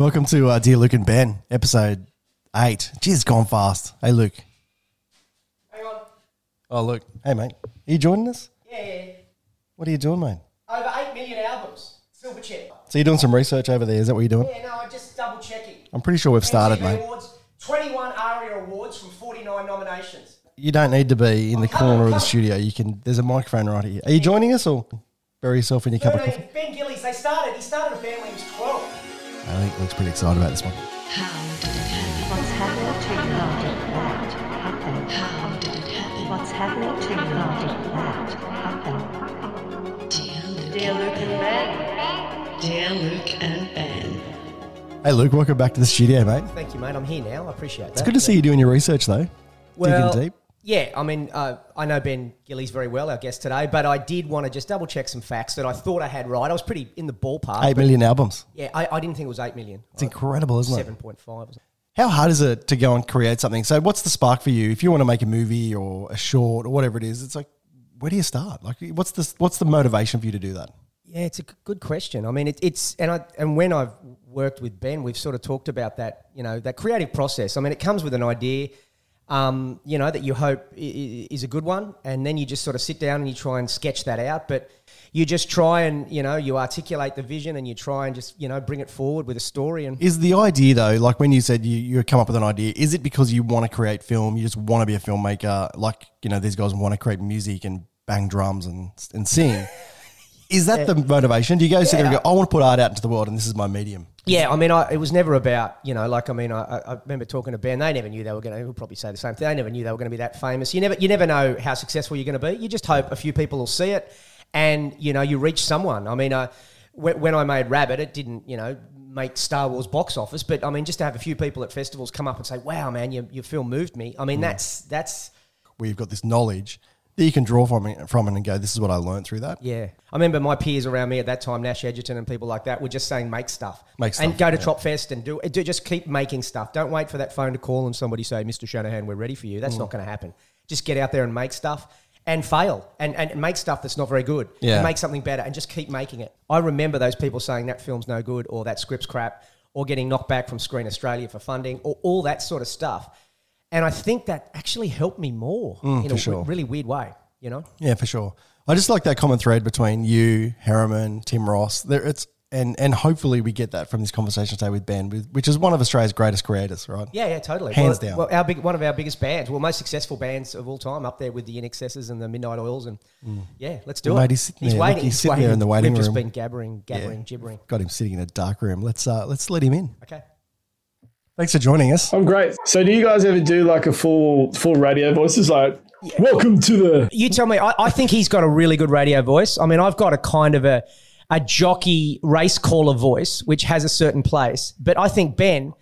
Welcome to uh, Dear Luke and Ben, episode eight. Geez, it's gone fast. Hey, Luke. Hang on. Oh, Luke. Hey, mate. Are you joining us? Yeah, yeah. What are you doing, mate? Over 8 million albums. Silverchair. So you're doing some research over there. Is that what you're doing? Yeah, no, I'm just double checking. I'm pretty sure we've started, MTV mate. Awards, 21 ARIA awards from 49 nominations. You don't need to be in the corner of the studio. You can. There's a microphone right here. Are you joining us or bury yourself in your cup of coffee? Ben Gillies, they started, he started a band I think Luke's pretty excited about this one. How did it happen? What's happening to you now did that happen? How did it happen? What's happening to you now did that happen? Dear Luke, Dear Luke and Ben. dear Luke and Ben. Hey, Luke. Welcome back to the studio, mate. Thank you, mate. I'm here now. I appreciate that. It's good to see you doing your research, though. Well, Digging deep. Yeah, I mean, uh, I know Ben Gillies very well, our guest today, but I did want to just double check some facts that I thought I had right. I was pretty in the ballpark. Eight million albums. Yeah, I, I didn't think it was 8 million. It's incredible, isn't it? 7.5. How hard is it to go and create something? So, what's the spark for you? If you want to make a movie or a short or whatever it is, it's like, where do you start? Like, what's the what's the motivation for you to do that? Yeah, it's a good question. I mean, it, it's and I and when I've worked with Ben, we've sort of talked about that. You know, that creative process. I mean, it comes with an idea. Um, you know that you hope is a good one, and then you just sort of sit down and you try and sketch that out. But you just try and you know you articulate the vision and you try and just you know bring it forward with a story. And Is the idea though, like when you said you you come up with an idea, is it because you want to create film? You just want to be a filmmaker? Like you know, these guys want to create music and bang drums and and sing. Is that the motivation? Do you go sit there and go, I want to put art out into the world, and this is my medium? Yeah, I mean, I, it was never about you know, like I mean, I, I- remember talking to Ben. They never knew they were going to. He'll probably say the same thing. They never knew they were going to be that famous. You never, you never know how successful you're going to be. You just hope a few people will see it, and you know, you reach someone. I mean, uh, when, when I made Rabbit, it didn't, you know, make Star Wars box office, but I mean, just to have a few people at festivals come up and say, "Wow, man, your, your film moved me." I mean, that's that's Where you've got this knowledge that you can draw from it, from it and go, this is what I learned through that. Yeah, I remember my peers around me at that time, Nash Edgerton and people like that, were just saying make stuff, Make stuff. and go to yeah. Trop Fest and do, do just keep making stuff. Don't wait for that phone to call and somebody say, "Mr. Shanahan, we're ready for you." Mm. That's not going to happen. Just get out there and make stuff and fail and, and make stuff that's not very good. Yeah. make something better and just keep making it. I remember those people saying that film's no good or that script's crap or getting knocked back from Screen Australia for funding or all that sort of stuff. And I think that actually helped me more in Mm, for a sure. really weird way. You know. Yeah, for sure. I just like that common thread between you, Harriman, Tim Ross. There, it's and and hopefully we get that from this conversation today with Ben, with, which is one of Australia's greatest creators, right? Yeah, yeah, totally. Hands well, down. Well, our big, one of our biggest bands, well, most successful bands of all time, up there with the INXSs and the Midnight Oils, and yeah, let's do Well, it. mate, he's sitting there. Look, waiting. he's sitting there in the waiting We've just been gabbering, gabbering, Yeah. gibbering. Got him sitting in a dark room. Let's uh, let's let him in. Okay. Thanks for joining us. I'm great. So, do you guys ever do like a full full radio voices? Like, welcome to the. You tell me. I, I think he's got a really good radio voice. I mean, I've got a kind of a a jockey race caller voice, which has a certain place. But I think Ben,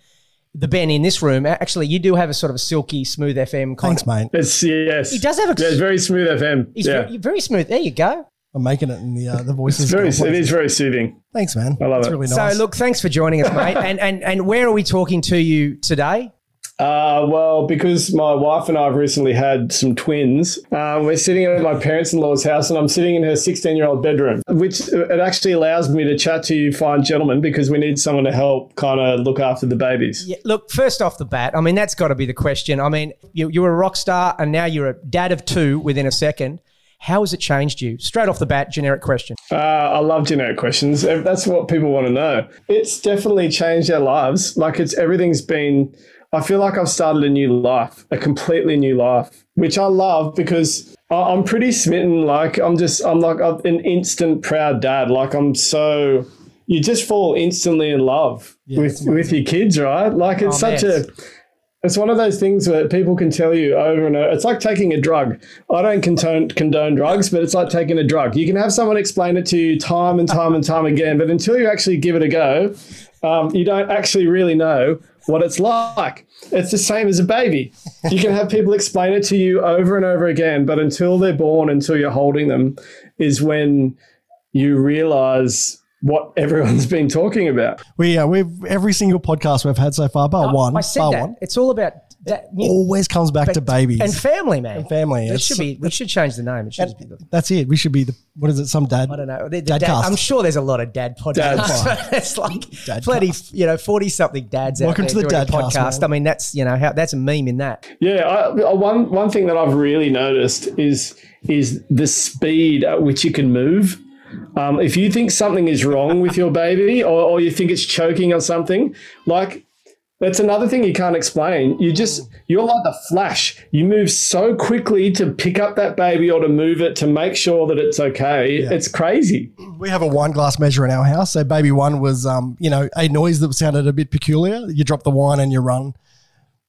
the Ben in this room, actually, you do have a sort of a silky, smooth FM kind Thanks, of. mate. It's yes. He does have a- Yeah, very smooth FM. He's yeah, very, very smooth. There you go. I'm making it in the uh, the voices. it's very. going It is very soothing. Thanks, man. I love It's it. really nice. So, look, thanks for joining us, mate. and and and where are we talking to you today? Uh, well, because my wife and I have recently had some twins, um, we're sitting at my parents-in-law's house, and I'm sitting in her 16-year-old bedroom, which uh, it actually allows me to chat to you fine gentlemen because we need someone to help kind of look after the babies. Yeah, look, first off the bat, I mean, that's got to be the question. I mean, you, you were a rock star and now you're a dad of two within a second. How has it changed you? Straight off the bat, generic question. Uh, I love generic questions. That's what people want to know. It's definitely changed our lives. Like it's everything's been. I feel like I've started a new life, a completely new life, which I love because I- I'm pretty smitten. Like I'm just, I'm like I'm an instant proud dad. Like I'm so. You just fall instantly in love with with your kids, right? Like it's Oh, such man. a. It's one of those things where people can tell you over and over. It's like taking a drug. I don't condone, condone drugs, but it's like taking a drug. You can have someone explain it to you time and time and time again, but until you actually give it a go, um, you don't actually really know what it's like. It's the same as a baby. You can have people explain it to you over and over again, but until they're born, until you're holding them, is when you realize what everyone's been talking about. we uh, we've every single podcast we've had so far, bar one, I said bar that. one. It's all about That- mu- always comes back to babies and family, man. And family. It should be. We should change the name. It should just be. The, That's it. We should be the what is it? Some dad. I don't know. The- the Dad dad- I'm sure there's a lot of dad podcasts. Dads. it's like Dad plenty, you know, forty something dads Welcome out to the dad podcast. man. I mean, that's you know, how, that's a meme in that. Yeah, I, I- one one thing that I've really noticed is is the speed at which you can move. Um, if you think something is wrong with your baby, or, or you think it's choking or something, like that's another thing you can't explain. You just you're like the flash. You move so quickly to pick up that baby or to move it to make sure that it's okay. It's crazy. We have a wine glass measure in our house. So baby one was, um, you know, a noise that sounded a bit peculiar. You drop the wine and you run.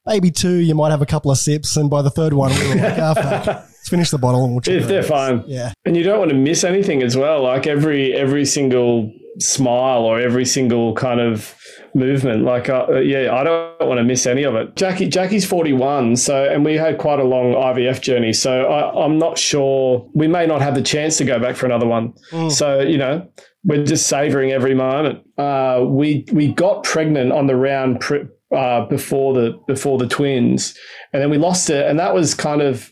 Baby two, you might have a couple of sips, and by the third one, we were like, "Ah, fuck. let's finish the bottle and we'll check If they're out." fine. Yeah, And you don't want to miss anything as well. Like every every single smile or every single kind of movement. Like uh, yeah, I don't want to miss any of it. Jacqui Jacqui's forty one, so and we had quite a long IVF journey. So I, I'm not sure we may not have the chance to go back for another one. So you know. We're just savoring every moment. Uh, we we got pregnant on the round pr- uh, before the before the twins, and then we lost it, and that was kind of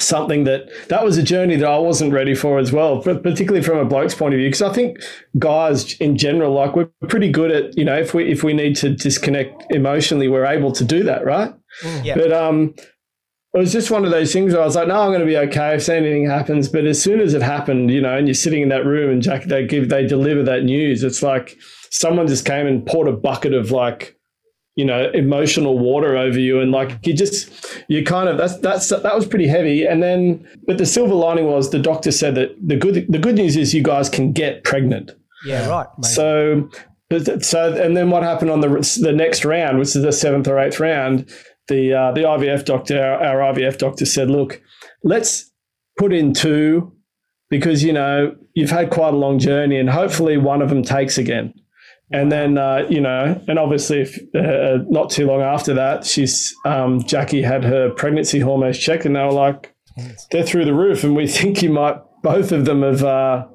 something that that was a journey that I wasn't ready for as well, but particularly from a bloke's point of view, because I think guys in general, like we're pretty good at, you know, if we if we need to disconnect emotionally, we're able to do that, right? Yeah. But um, it was just one of those things where I was like, no, I'm going to be okay if anything happens. But as soon as it happened, you know, and you're sitting in that room and Jack, they give they deliver that news, it's like someone just came and poured a bucket of like you know emotional water over you. And like you just you kind of that's that's that was pretty heavy. And then but the silver lining was the doctor said that the good the good news is you guys can get pregnant. Yeah, right. so but- so and then what happened on the the next round which is the seventh or eighth round the uh, the IVF doctor our, our IVF doctor said look let's put in two because you know you've had quite a long journey and hopefully one of them takes again and then, uh, you know, and obviously, if, uh, not too long after that, she's um, Jacqui had her pregnancy hormones checked, and they were like, they're through the roof, and we think you might both of them have, uh,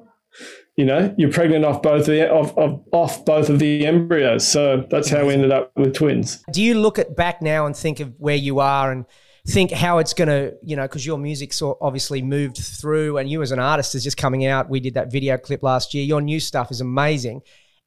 you know, you're pregnant off both of the off, off, off both of the embryos. So that's how we ended up with twins. Do you look at back now and think of where you are and think how it's going to, you know, because your music's obviously moved through and you as an artist is just coming out. We did that video clip last year. Your new stuff is amazing.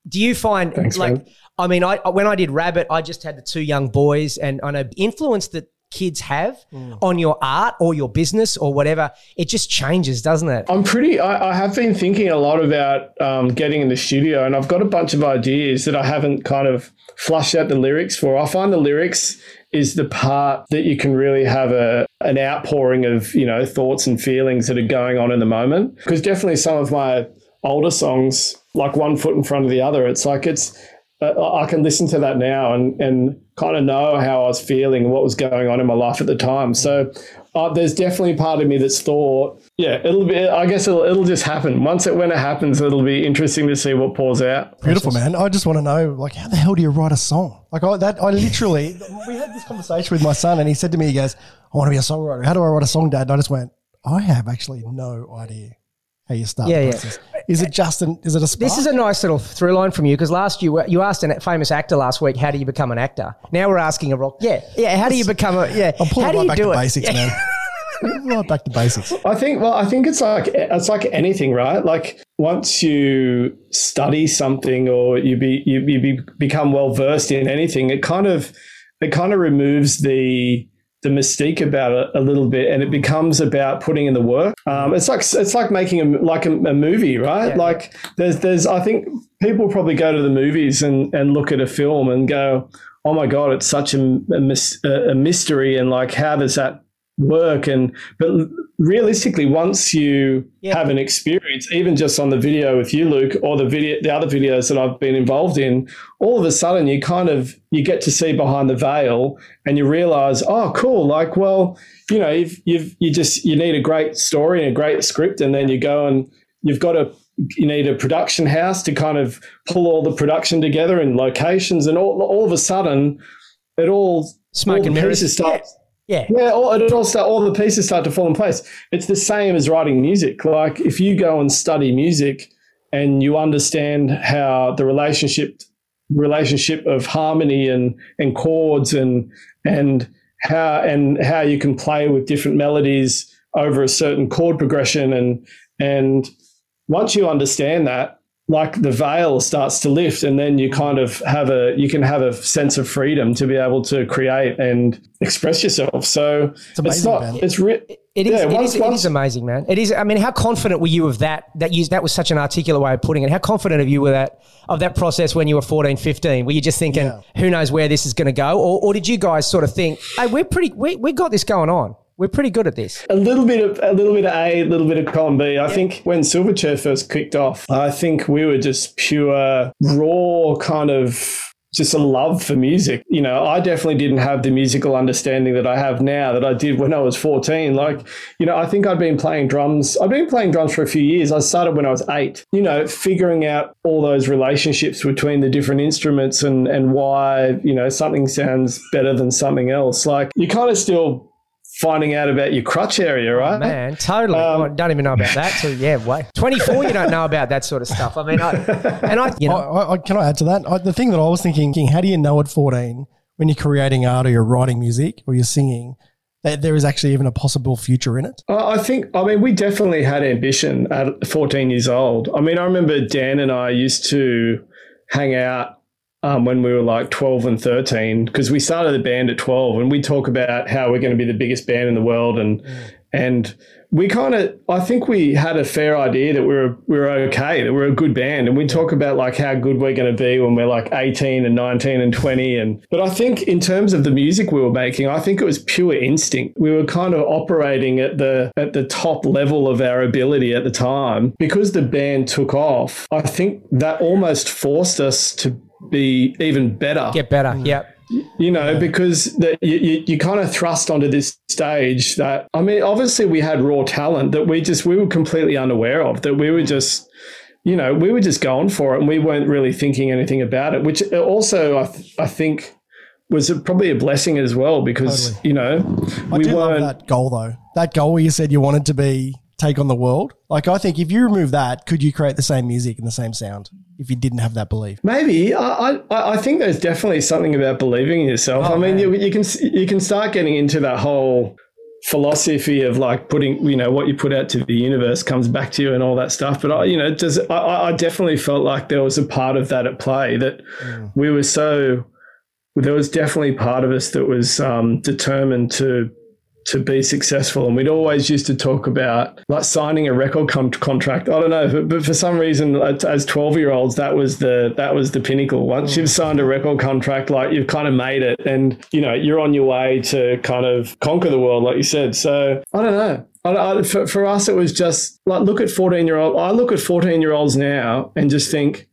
Do you find Thanks, like, man. I mean, I when I did Rabbit, I just had the two young boys and I know influence that kids have Mm. on your art or your business or whatever, it just changes, doesn't it? I'm pretty. I, I have been thinking a lot about um, getting in the studio, and I've got a bunch of ideas that I haven't kind of flushed out the lyrics for. I find the lyrics is the part that you can really have a an outpouring of you know thoughts and feelings that are going on in the moment. Because definitely some of my older songs, like one foot in front of the other, it's like it's. Uh, I can listen to that now and, and kind of know how I was feeling, what was going on in my life at the time. So uh, there's definitely part of me that's thought, yeah, it'll be. I guess it'll, it'll just happen. Once it when it happens, it'll be interesting to see what pours out. beautiful man. I just want to know, like, how the hell do you write a song? Like, I, that I literally, we had this conversation with my son, and he said to me, he goes, "I want to be a songwriter. How do I write a song, Dad?" And I just went, "I have actually no idea how you start Yeah, the yeah. Process. Is it just an? Is it a spark? This is a nice little through line from you because last you you asked a famous actor last week, how do you become an actor? Now we're asking a rock. Yeah, yeah. How do you become a yeah? I'm pulling how do right you back do to it? basics, Yeah. man. right back to basics. I think. Well, I think it's like it's like anything, right? Like once you study something or you be you, you be, become well versed in anything, it kind of it kind of removes the the mystique about it a little bit, and it becomes about putting in the work. Um, it's like it's like making a like a, a movie, right? Yeah, like there's there's I think people probably go to the movies and and look at a film and go, oh my god, it's such a, a, a a mystery, and like how does that work and but realistically once you Yeah. have an experience even just on the video with you luke or the video the other videos that i've been involved in all of a sudden you kind of you get to see behind the veil and you realize oh cool like well you know you've, you've you just you need a great story and a great script and then you go and you've got a you need a production house to kind of pull all the production together and locations and all, all of a sudden it all Smoke all and mirrors. start Yeah, yeah, all, it all start, all the pieces start to fall in place. It's the same as writing music. Like if you go and study music and you understand how the relationship relationship of harmony and and chords and and how and how you can play with different melodies over a certain chord progression and and once you understand that like the veil starts to lift and then you kind of have a you can have a sense of freedom to be able to create and express yourself so it's, amazing, not man. it's re- It is, Yeah, it, once- is, once- is amazing, man. It is. I mean, how confident were you of that? That you, that was such an articulate way of putting it. How confident of you were that of that process when you were 14, 15? Were you just thinking, Yeah. who knows where this is going to go, or, or did you guys sort of think, hey, we're pretty, we we got this going on. We're pretty good at this. a little bit of a little bit of A, a little bit of column B. I think when Silverchair first kicked off, I think we were just pure raw kind of just a love for music. You know, I definitely didn't have the musical understanding that I have now that I did when I was 14. Like, you know, I think I'd been playing drums. I've been playing drums for a few years. I started when I was eight, you know, figuring out all those relationships between the different instruments and, and why, you know, something sounds better than something else. Like, you kind of still finding out about your crutch area, right? Man, totally. Um, I don't even know about that. So yeah, wait. 24, you don't know about that sort of stuff. I mean, I, and I, you know, I, I- can I add to that? I, the thing that I was thinking, King, how do you know at 14 when you're creating art or you're writing music or you're singing that there is actually even a possible future in it? I I think, I mean, we definitely had ambition at 14 years old. I mean, I remember Dan and I used to hang out um, when we were like 12 and 13 because we started the band at 12 and we talk about how we're going to be the biggest band in the world and and we kind of I think we had a fair idea that we were we were okay that we're a good band and we talk about like how good we're going to be when we're like 18 and 19 and 20 and but I think in terms of the music we were making I think it was pure instinct. We were kind of operating at the at the top level of our ability at the time. Because the band took off I think that almost forced us to be even better get better. Mm. Yeah. you know, because that you, you, you kind of thrust onto this stage that, I mean, obviously we had raw talent that we just, we were completely unaware of, that we were mm. just, you know, we were just going for it and we weren't really thinking anything about it, which also I, th- I think was probably a blessing as well because, Totally. you know, I we do love weren't. that goal though. That goal where you said you wanted to be take on the world. Like I think if you remove that, could you create the same music and the same sound if you didn't have that belief? Maybe I, I I think there's definitely something about believing in yourself. Oh, I mean, you, you can you can start getting into that whole philosophy of like putting you know what you put out to the universe comes back to you and all that stuff. But I you know does I, I definitely felt like there was a part of that at play that we were so there was definitely part of us that was um, determined to to be successful. And we'd always used to talk about like signing a record con- contract. I don't know, but, but for some reason, as twelve year olds, that was the that was the pinnacle. Once mm. you've signed a record contract, like you've kind of made it, and you know you're on your way to kind of conquer the world, like you said. So I don't know. I, I, for, for us, it was just like look at fourteen year old. I look at fourteen year olds now and just think,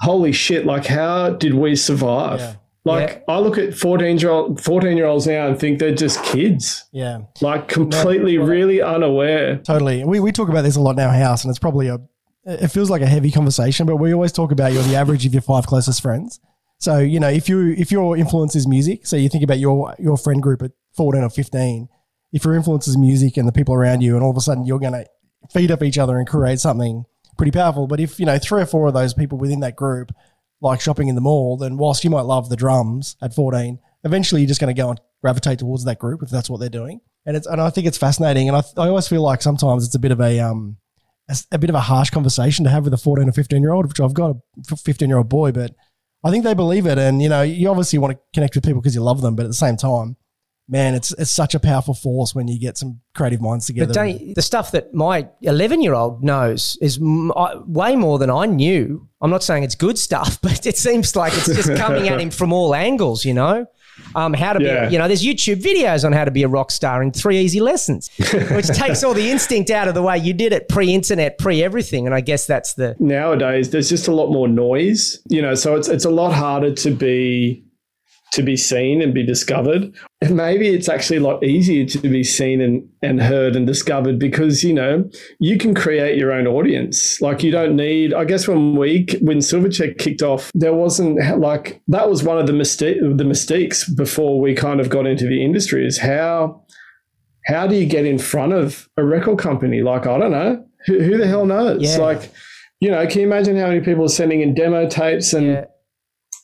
holy shit! Like how did we survive? Yeah. Like I look at fourteen year old fourteen year olds now and think they're just kids, Yeah, like completely, really unaware. totally. We we talk about this a lot in our house, and it's probably a it feels like a heavy conversation, but we always talk about you're the average of your five closest friends. So you know if you if your influence is music, so you think about your your friend group at fourteen or fifteen. If your influence is music and the people around you, and all of a sudden you're going to feed up each other and create something pretty powerful. But if you know three or four of those people within that group like shopping in the mall, then whilst you might love the drums at 14, eventually you're just going to go and gravitate towards that group if that's what they're doing. And it's and I think it's fascinating. And I, I always feel like sometimes it's a bit of a um a, a bit of a harsh conversation to have with a 14 or 15 year old, which I've got a 15 year old boy, but I think they believe it. And you know, you obviously want to connect with people because you love them, but at the same time, man, it's it's such a powerful force when you get some creative minds together. But don't you- the stuff that my 11 year old knows is m- I- way more than I knew. I'm not saying it's good stuff, but it seems like it's just coming at him from all angles, you know? Um, how to Yeah. be, you know, there's YouTube videos on how to be a rock star in three easy lessons, which takes all the instinct out of the way you did it pre internet, pre everything. And I guess that's the, Nowadays, there's just a lot more noise, you know. So it's it's a lot harder to be to be seen and be discovered. And maybe it's actually a lot easier to be seen and, and heard and discovered because, you know, you can create your own audience. Like you don't need, I guess when we, when Silverchair kicked off, there wasn't like, that was one of the mistake, the mistakes before we kind of got into the industry is how, how do you get in front of a record company? Like, I don't know. Who, who the hell knows? Yeah. Like, you know, can you imagine how many people are sending in demo tapes and, yeah,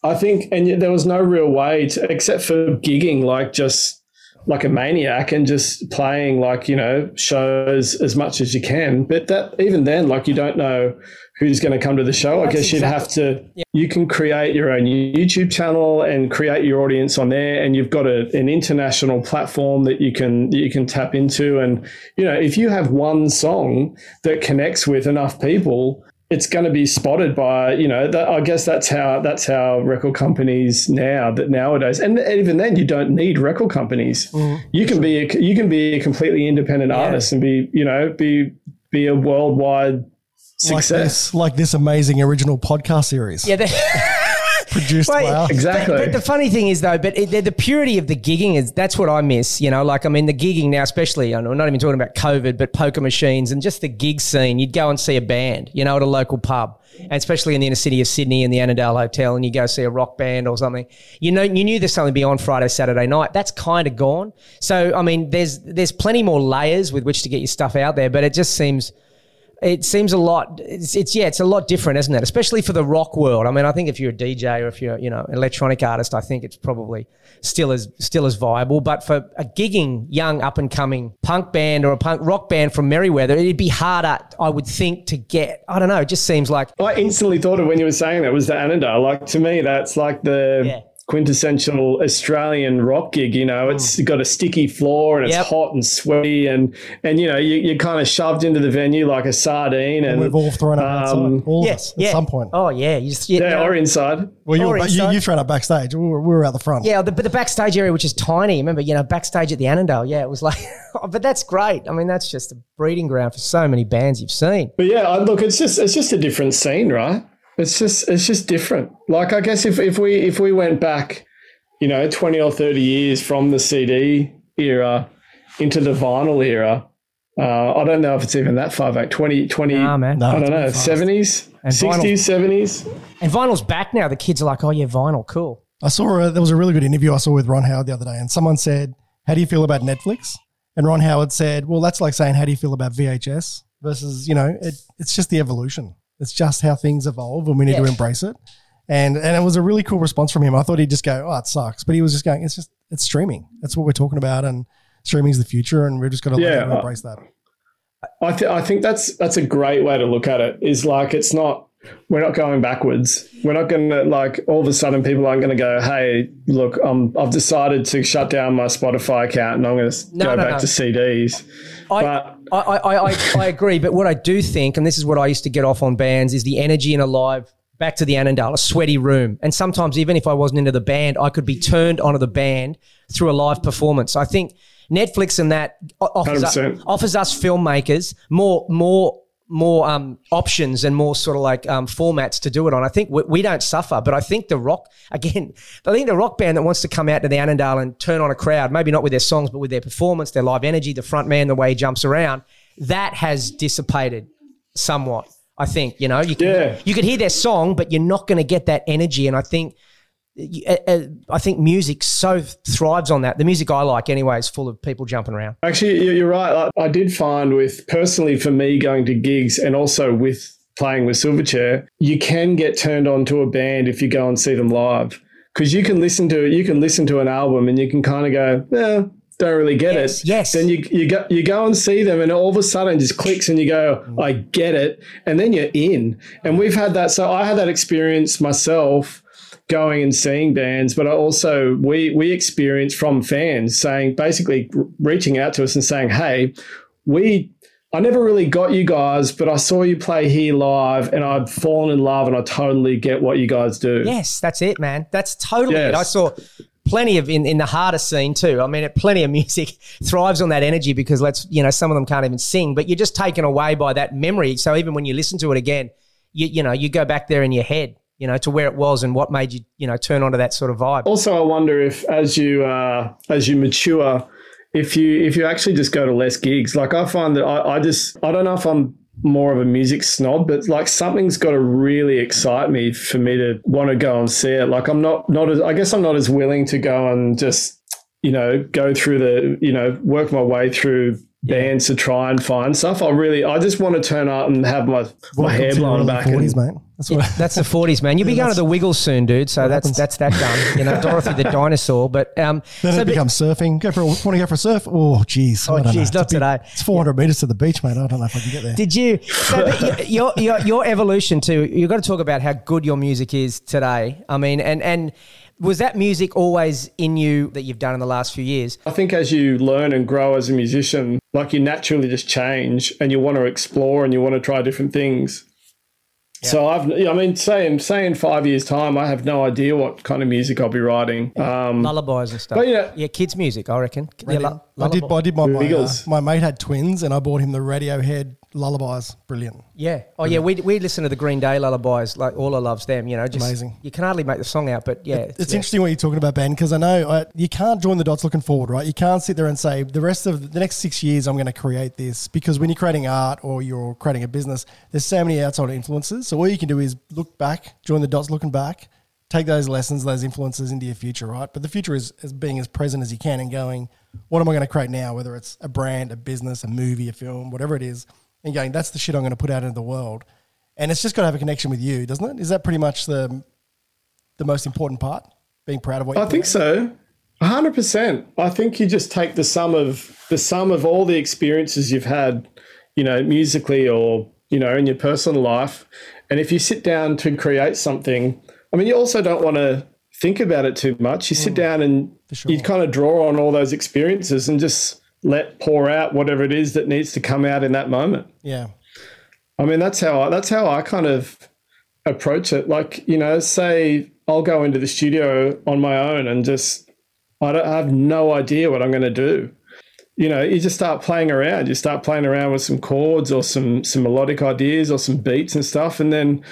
I think, and there was no real way to, except for gigging, like just like a maniac and just playing like you know shows as much as you can. But that even then, like you don't know who's going to come to the show. I guess you'd have to. yeah. You can create your own YouTube channel and create your audience on there, and you've got a, an international platform that you can that you can tap into. And you know, if you have one song that connects with enough people it's going to be spotted by you know that, I guess that's how that's how record companies now that nowadays and even then you don't need record companies. Mm. You can be a, you can be a completely independent artist and be you know be be a worldwide Like success. this, like this amazing original podcast series. Yeah, they- produced Well, by us. exactly But, but the funny thing is, though, but it, the, the purity of the gigging is that's what I miss. You know, like I mean, the gigging now, especially, I'm not even talking about COVID, but poker machines and just the gig scene. You'd go and see a band, you know, at a local pub, and especially in the inner city of Sydney in the Annandale Hotel, and you go see a rock band or something. You know, you knew there's something beyond Friday, Saturday night. That's kind of gone. So, I mean, there's there's plenty more layers with which to get your stuff out there, but it just seems it seems a lot. It's, it's yeah, it's a lot different, isn't it? Especially for the rock world. I mean, I think if you're a DJ or if you're you know an electronic artist, I think it's probably still as still as viable. But for a gigging young up and coming punk band or a punk rock band from Merewether, it'd be harder, I would think, to get. I don't know. It just seems like I instantly thought of when you were saying that was the Annandale. Like to me, that's like the Yeah. Quintessential Australian rock gig. You know, it's got a sticky floor and it's Mm. Yep. hot and sweaty, and and you know you, you're kind of shoved into the venue like a sardine, and, And we've all thrown up um, outside, all of yes, us, at yeah. some point. Oh yeah, you just yeah, yeah, no. or inside. well, you, or were, you, inside. you thrown up backstage. We were, we were out the front. Yeah, the, but the backstage area, which is tiny, remember, you know, backstage at the Annandale, yeah, it was like, but that's great. I mean, that's just a breeding ground for so many bands you've seen. But yeah, look, it's just it's just a different scene, right? It's just it's just different. Like I guess if, if we if we went back, you know, twenty or thirty years from the CD era into the vinyl era, uh, I don't know if it's even that far back. 20, 20 Nah, man. No, I don't know, seventies, And vinyl- sixties, seventies. And vinyl's back now. The kids are like, oh, yeah, vinyl, cool. I saw a, there was a really good interview I saw with Ron Howard the other day, and someone said, "How do you feel about Netflix?" And Ron Howard said, "Well, that's like saying, how do you feel about VHS versus you know, it, it's just the evolution. It's just how things evolve, and we need to embrace it." And and it was a really cool response from him. I thought he'd just go, "Oh, it sucks," but he was just going, "It's just it's streaming. That's what we're talking about, and streaming's the future, and we've just got to Yeah. learn embrace that." I, th- I think that's that's a great way to look at it. Is like it's not we're not going backwards. We're not going to like all of a sudden people aren't going to go, hey, look, um, I've decided to shut down my Spotify account and I'm going to No, go no, back no. to CDs. I, But- I, I, I, I agree. But what I do think, and this is what I used to get off on bands, is the energy in a live, back to the Annandale, a sweaty room. And sometimes, even if I wasn't into the band, I could be turned onto the band through a live performance. I think Netflix and that offers, us, offers us filmmakers more, more, more um, options and more sort of like um, formats to do it on. I think we, we don't suffer, but I think the rock again. I think the rock band that wants to come out to the Annandale and turn on a crowd, maybe not with their songs, but with their performance, their live energy, the front man, the way he jumps around, that has dissipated somewhat. I think you know you can Yeah. you could hear their song, but you're not going to get that energy. And I think I think music so thrives on that. The music I like, anyway, is full of people jumping around. Actually, you- you're right. I did find with personally for me going to gigs and also with playing with Silverchair, you can get turned on to a band if you go and see them live because you can listen to you can listen to an album and you can kind of go, yeah, don't really get Yes, it. yes. Then you you go you go and see them and all of a sudden it just clicks and you go, I get it, and then you're in. And we've had that. So I had that experience myself going and seeing bands, but also we we experienced from fans saying basically reaching out to us and saying, "Hey, we I never really got you guys, but I saw you play here live, and I've fallen in love, and I totally get what you guys do." Yes, that's it, man. That's totally it. I saw plenty of in, in the harder scene too. I mean, plenty of music thrives on that energy because let's you know some of them can't even sing, but you're just taken away by that memory. So even when you listen to it again, you you know you go back there in your head, you know, to where it was and what made you you know turn onto that sort of vibe. Also, I wonder if as you uh, as you mature, if you if you actually just go to less gigs. Like I find that I, I just I don't know if I'm more of a music snob, but like something's got to really excite me for me to want to go and see it. Like I'm not not as I guess I'm not as willing to go and just you know go through the you know work my way through bands to try and find stuff. I really I just want to turn up and have my my Welcome hair to blown back. 40s, and- mate. That's what. That's the forties, man. You'll be going to the Wiggles soon, dude. So that's happens. that's that done. You know, Dorothy the dinosaur. But um, Then so it becomes surfing. Go for a, want to go for a surf? Oh, geez. Oh, I don't geez, It's a not today. It's 400 meters to the beach, mate. I don't know if I can get there. Did you? So, but your, your your evolution too. You've got to talk about how good your music is today. I mean, and and was that music always in you that you've done in the last few years? I think as you learn and grow as a musician, like you naturally just change and you want to explore and you want to try different things. So I've, I mean, say in say in five years' time, I have no idea what kind of music I'll be writing. Um, Lullabies and stuff. But, yeah. yeah, kids' music, I reckon. Yeah, Radio- I did. I did my my, uh, my mate had twins, and I bought him the Radiohead lullabies. Brilliant. Yeah. Oh, yeah. We we listen to the Green Day lullabies. Like all loves them. You know, just Amazing. You can hardly make the song out, but yeah, It's yeah. interesting what you're talking about, Ben, because I know uh, you can't join the dots looking forward, right? You can't sit there and say the rest of the next six years I'm going to create this because when you're creating art or you're creating a business, there's so many outside influences. So all you can do is look back, join the dots looking back, take those lessons, those influences into your future, right? But the future is, is being as present as you can and going, what am I going to create now? Whether it's a brand, a business, a movie, a film, whatever it is, and going, that's the shit I'm going to put out into the world. And it's just got to have a connection with you, doesn't it? Is that pretty much the the most important part? Being proud of what you I think so. hundred percent. I think you just take the sum of the sum of all the experiences you've had, you know, musically or you know, in your personal life, and if you sit down to create something, I mean, you also don't want to think about it too much. You sit mm. down and sure. you kind of draw on all those experiences and just let pour out whatever it is that needs to come out in that moment. Yeah. I mean, that's how I, that's how I kind of approach it. Like, you know, say I'll go into the studio on my own and just I, don't, I have no idea what I'm going to do. You know, you just start playing around. You start playing around with some chords or some some melodic ideas or some beats and stuff, and then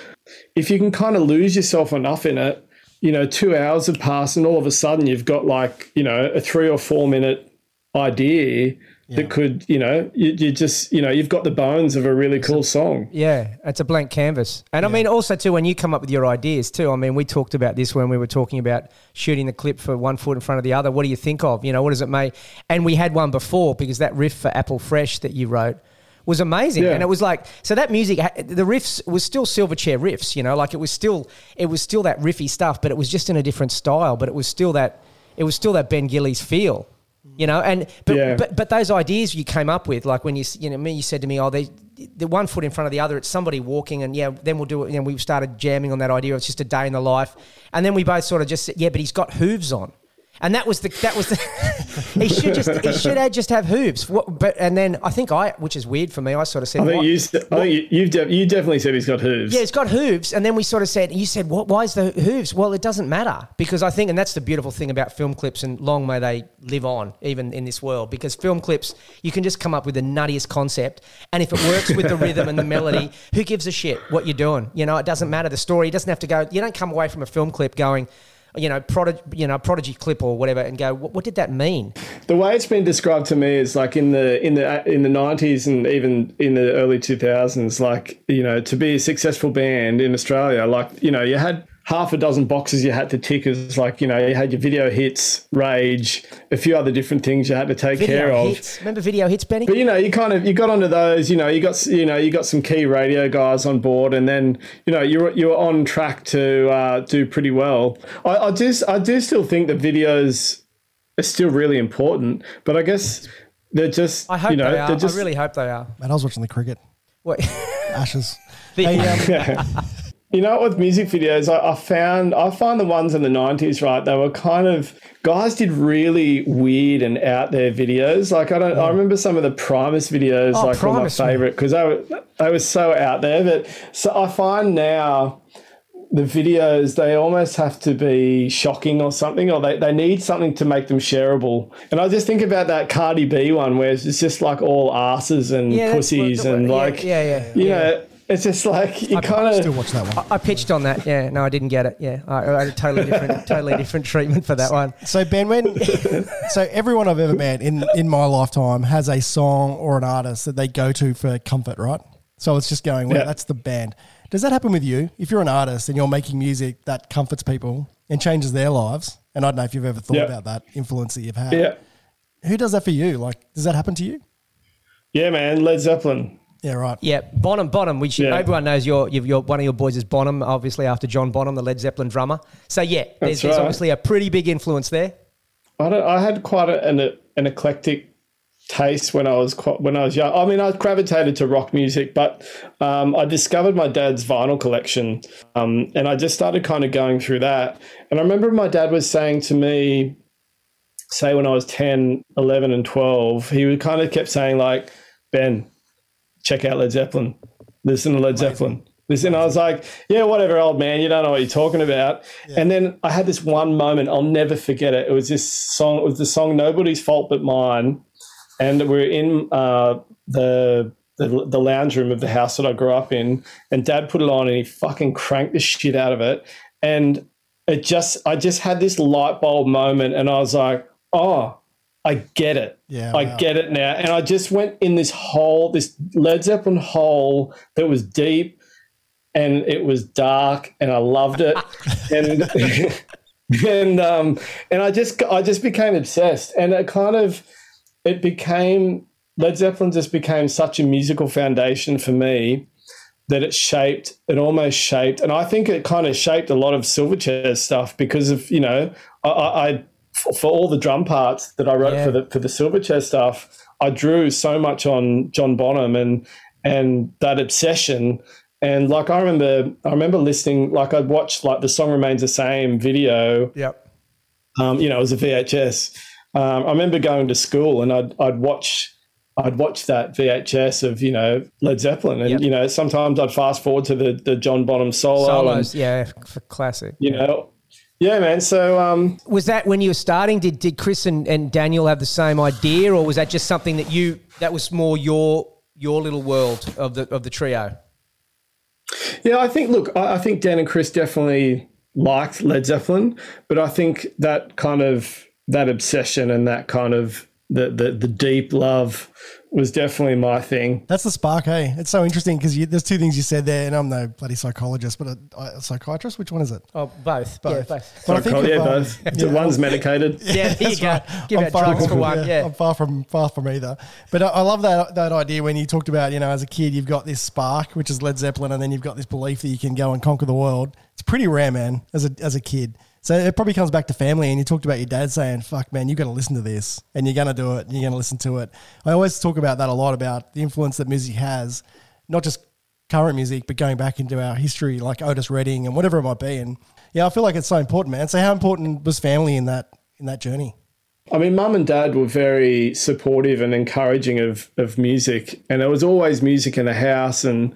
if you can kind of lose yourself enough in it, you know, two hours have passed, and all of a sudden you've got like you know a three or four minute idea that could, you know, you, you just you know you've got the bones of a really cool song. Yeah, it's a blank canvas. And I mean, also, too, when you come up with your ideas, too, I mean, we talked about this when we were talking about shooting the clip for one foot in front of the other. What do you think of? You know, what does it make? And we had one before because that riff for Apple Fresh that you wrote was amazing. Yeah. And it was like, so that music, the riffs was still Silverchair riffs, you know, like it was still, it was still that riffy stuff, but it was just in a different style, but it was still that, it was still that Ben Gillies feel. You know, and but, Yeah. but but those ideas you came up with, like when you you know me, you said to me, "Oh, they the one foot in front of the other." It's somebody walking, and yeah, then we'll do it. And we started jamming on that idea. It's just a day in the life, and then we both sort of just said, "Yeah, but he's got hooves on." And that was the that was the he should just he should have just have hooves. What, but and then I think I, which is weird for me, I sort of said, I think "What?" you, s- I think you, you've de- you definitely said he's got hooves. Yeah, he's got hooves, and then we sort of said, you said, what? Why is the hooves? Well, it doesn't matter because I think, and that's the beautiful thing about film clips, and long may they live on, even in this world, because film clips, you can just come up with the nuttiest concept, and if it works with the rhythm and the melody, who gives a shit what you're doing? You know, it doesn't matter. The story doesn't have to go. You don't come away from a film clip going. You know, prodigy, you know, prodigy clip or whatever, and go. What, what did that mean? The way it's been described to me is like in the in the in the nineties and even in the early two thousands, like you know, to be a successful band in Australia, like you know, you had half a dozen boxes you had to tick as like you know, you had your video hits, rage, a few other different things you had to take care Video of. Remember video hits, Benny? But you know, you kind of you got onto those. You know, you got you know you got some key radio guys on board, and then you know you were you were on track to uh, do pretty well. I, I do I do still think that videos are still really important, but I guess they're just I hope you know they are. they're just I really hope they are. Man, I was watching the cricket. What? Ashes. The- Hey, um, You know, with music videos, I, I found I find the ones in the nineties, right? They were kind of guys did really weird and out there videos. Like I don't, I remember some of the Primus videos, Oh, like Primus, were my favorite because they were they were so out there. But so I find now the videos they almost have to be shocking or something, or they, they need something to make them shareable. And I just think about that Cardi B one where it's just like all asses and Yeah, pussies and yeah, like yeah, yeah, you yeah. know. It's just like you kind of still watch that one. I pitched on that. Yeah, no, I didn't get it. Yeah, I, I had a totally different, totally different treatment for that one. So Ben, when so everyone I've ever met in in my lifetime has a song or an artist that they go to for comfort, right? So it's just going, well, Yeah. that's the band. Does that happen with you? If you're an artist and you're making music that comforts people and changes their lives, and I don't know if you've ever thought Yeah. about that influence that you've had. yeah. Who does that for you? Like, does that happen to you? Yeah, man, Led Zeppelin. Yeah, right. Yeah, Bonham, Bonham. We should, Yeah. everyone knows your, your, your one of your boys is Bonham, obviously after John Bonham, the Led Zeppelin drummer. So yeah, there's, That's there's obviously a pretty big influence there. I, don't, I had quite a, an, an eclectic taste when I was quite, when I was young. I mean, I gravitated to rock music, but um, I discovered my dad's vinyl collection, um, and I just started kind of going through that. And I remember my dad was saying to me, say when I was 10, 11, and 12, he would kind of kept saying like, Ben, check out Led Zeppelin. Listen to Led Zeppelin. Listen, I was like, yeah, whatever, old man, you don't know what you're talking about. And then I had this one moment, I'll never forget it. It was this song, it was the song Nobody's Fault But Mine. And we are in uh, the, the the lounge room of the house that I grew up in, and Dad put it on, and he fucking cranked the shit out of it, and it just I just had this light bulb moment, and I was like, oh, I get it. Yeah, I wow. get it now, and I just went in this hole, this Led Zeppelin hole that was deep, and it was dark, and I loved it, and. And um, and I just I just became obsessed, and it kind of it became Led Zeppelin just became such a musical foundation for me that it shaped it almost shaped and I think it kind of shaped a lot of Silverchair stuff because of you know I, I I- for all the drum parts that I wrote Yeah. for the for the Silverchair stuff I drew so much on John Bonham and and that obsession and like I remember I remember listening like I'd watched like the song remains the same video Yep. um, you know, it was a VHS. Um, I remember going to school and I'd, I'd watch I'd watch that VHS of you know Led Zeppelin, and Yep. you know sometimes I'd fast forward to the the John Bonham solo, Solos, and yeah, for classic. you know, yeah, man. So um, Was that when you were starting? Did did Chris and, and Daniel have the same idea, or was that just something that you that was more your your little world of the of the trio? Yeah, I think. Look, I, I think Dan and Chris definitely liked Led Zeppelin, but I think that kind of that obsession and that kind of the the, the deep love was definitely my thing. That's the spark, hey? It's so interesting because there's two things you said there, and I'm no bloody psychologist, but a, a psychiatrist. Which one is it? Oh, both. Yeah, Both. both. But I think yeah, of, both. The one's medicated. Yeah, there you go. right. Give I'm out far drugs from- for one. Yeah. I'm far from far from either. But I, I love that that idea when you talked about you know as a kid you've got this spark which is Led Zeppelin, and then you've got this belief that you can go and conquer the world. It's pretty rare, man, as a as a kid. So it probably comes back to family, and you talked about your dad saying, "Fuck, man, you got to listen to this, and you're gonna do it, and you're gonna listen to it." I always talk about that a lot about the influence that music has, not just current music, but going back into our history, like Otis Redding and whatever it might be. And yeah, I feel like it's so important, man. So how important was family in that in that journey? I mean, mum and dad were very supportive and encouraging of, of music, and there was always music in the house. And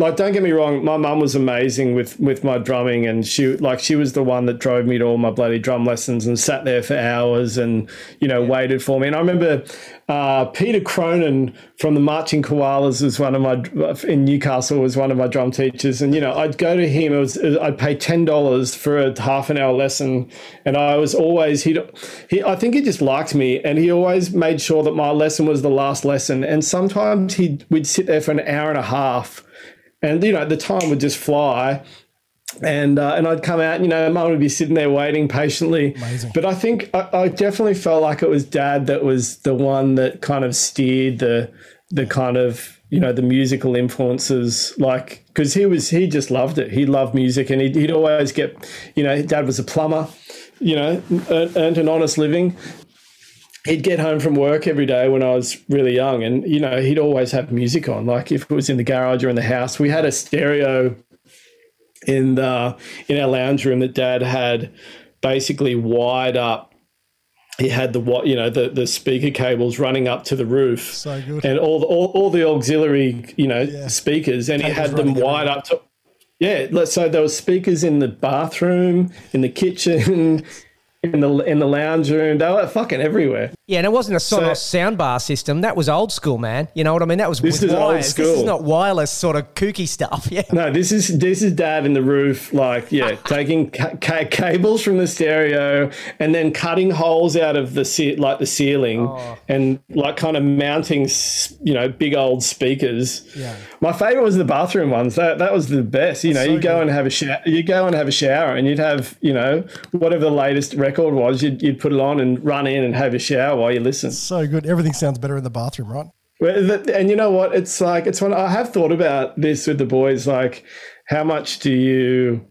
like, don't get me wrong, my mum was amazing with with my drumming, and she like she was the one that drove me to all my bloody drum lessons and sat there for hours and you know waited for me. And I remember uh, Peter Cronin from the Marching Koalas was one of my in Newcastle was one of my drum teachers, and you know I'd go to him. It was I'd pay ten dollars for a half an hour lesson, and I was always he he I think he just liked me, and he always made sure that my lesson was the last lesson. And sometimes he we'd sit there for an hour and a half, and you know the time would just fly and uh, and I'd come out, and, you know, mum would be sitting there waiting patiently. Amazing. But I think I, I definitely felt like it was dad that was the one that kind of steered the the kind of you know the musical influences, like because he was he just loved it. He loved music, and he'd, he'd always get, you know, dad was a plumber, you know, earned, earned an honest living. He'd get home from work every day when I was really young, and you know he'd always have music on. Like if it was in the garage or in the house, we had a stereo in the in our lounge room that Dad had basically wired up. He had the what you know the the speaker cables running up to the roof, So good. and all the, all, all the auxiliary you know Yeah. speakers, and he had them wired up to. Yeah, let's- so there were speakers in the bathroom, in the kitchen, in the in the lounge room. They were fucking everywhere. Yeah, and it wasn't a Sonos soundbar system. That was old school, man. You know what I mean? That was This is old wires. This is not wireless sort of kooky stuff. Yeah. No, this is this is dad in the roof, like yeah, taking ca- ca- cables from the stereo and then cutting holes out of the ce- like the ceiling oh. and like kind of mounting, you know, big old speakers. Yeah. My favorite was the bathroom ones. That that was the best. You know, So you go good. and have a shower. You go and have a shower, and you'd have you know whatever the latest record was. You'd you'd put it on and run in and have a shower while you listen. So good. Everything sounds better in the bathroom, right? And you know what? It's like it's when I have thought about this with the boys. Like, how much do you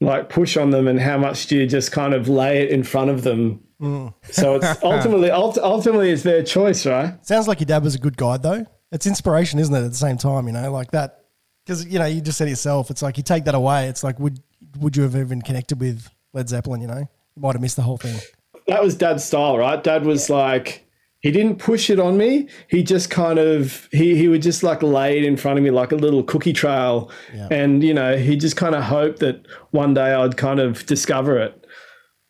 like push on them, and how much do you just kind of lay it in front of them? Mm. So it's ultimately, ult- ultimately, it's their choice, right? Sounds like your dad was a good guide, though. It's inspiration, isn't it? At the same time, you know, like that, because you know, you just said it yourself. It's like you take that away. It's like, would would you have even connected with Led Zeppelin? You know, you might have missed the whole thing. That was Dad's style, right? Dad was like. He didn't push it on me. He just kind of he he would just like lay it in front of me like a little cookie trail, and you know he just kind of hoped that one day I'd kind of discover it.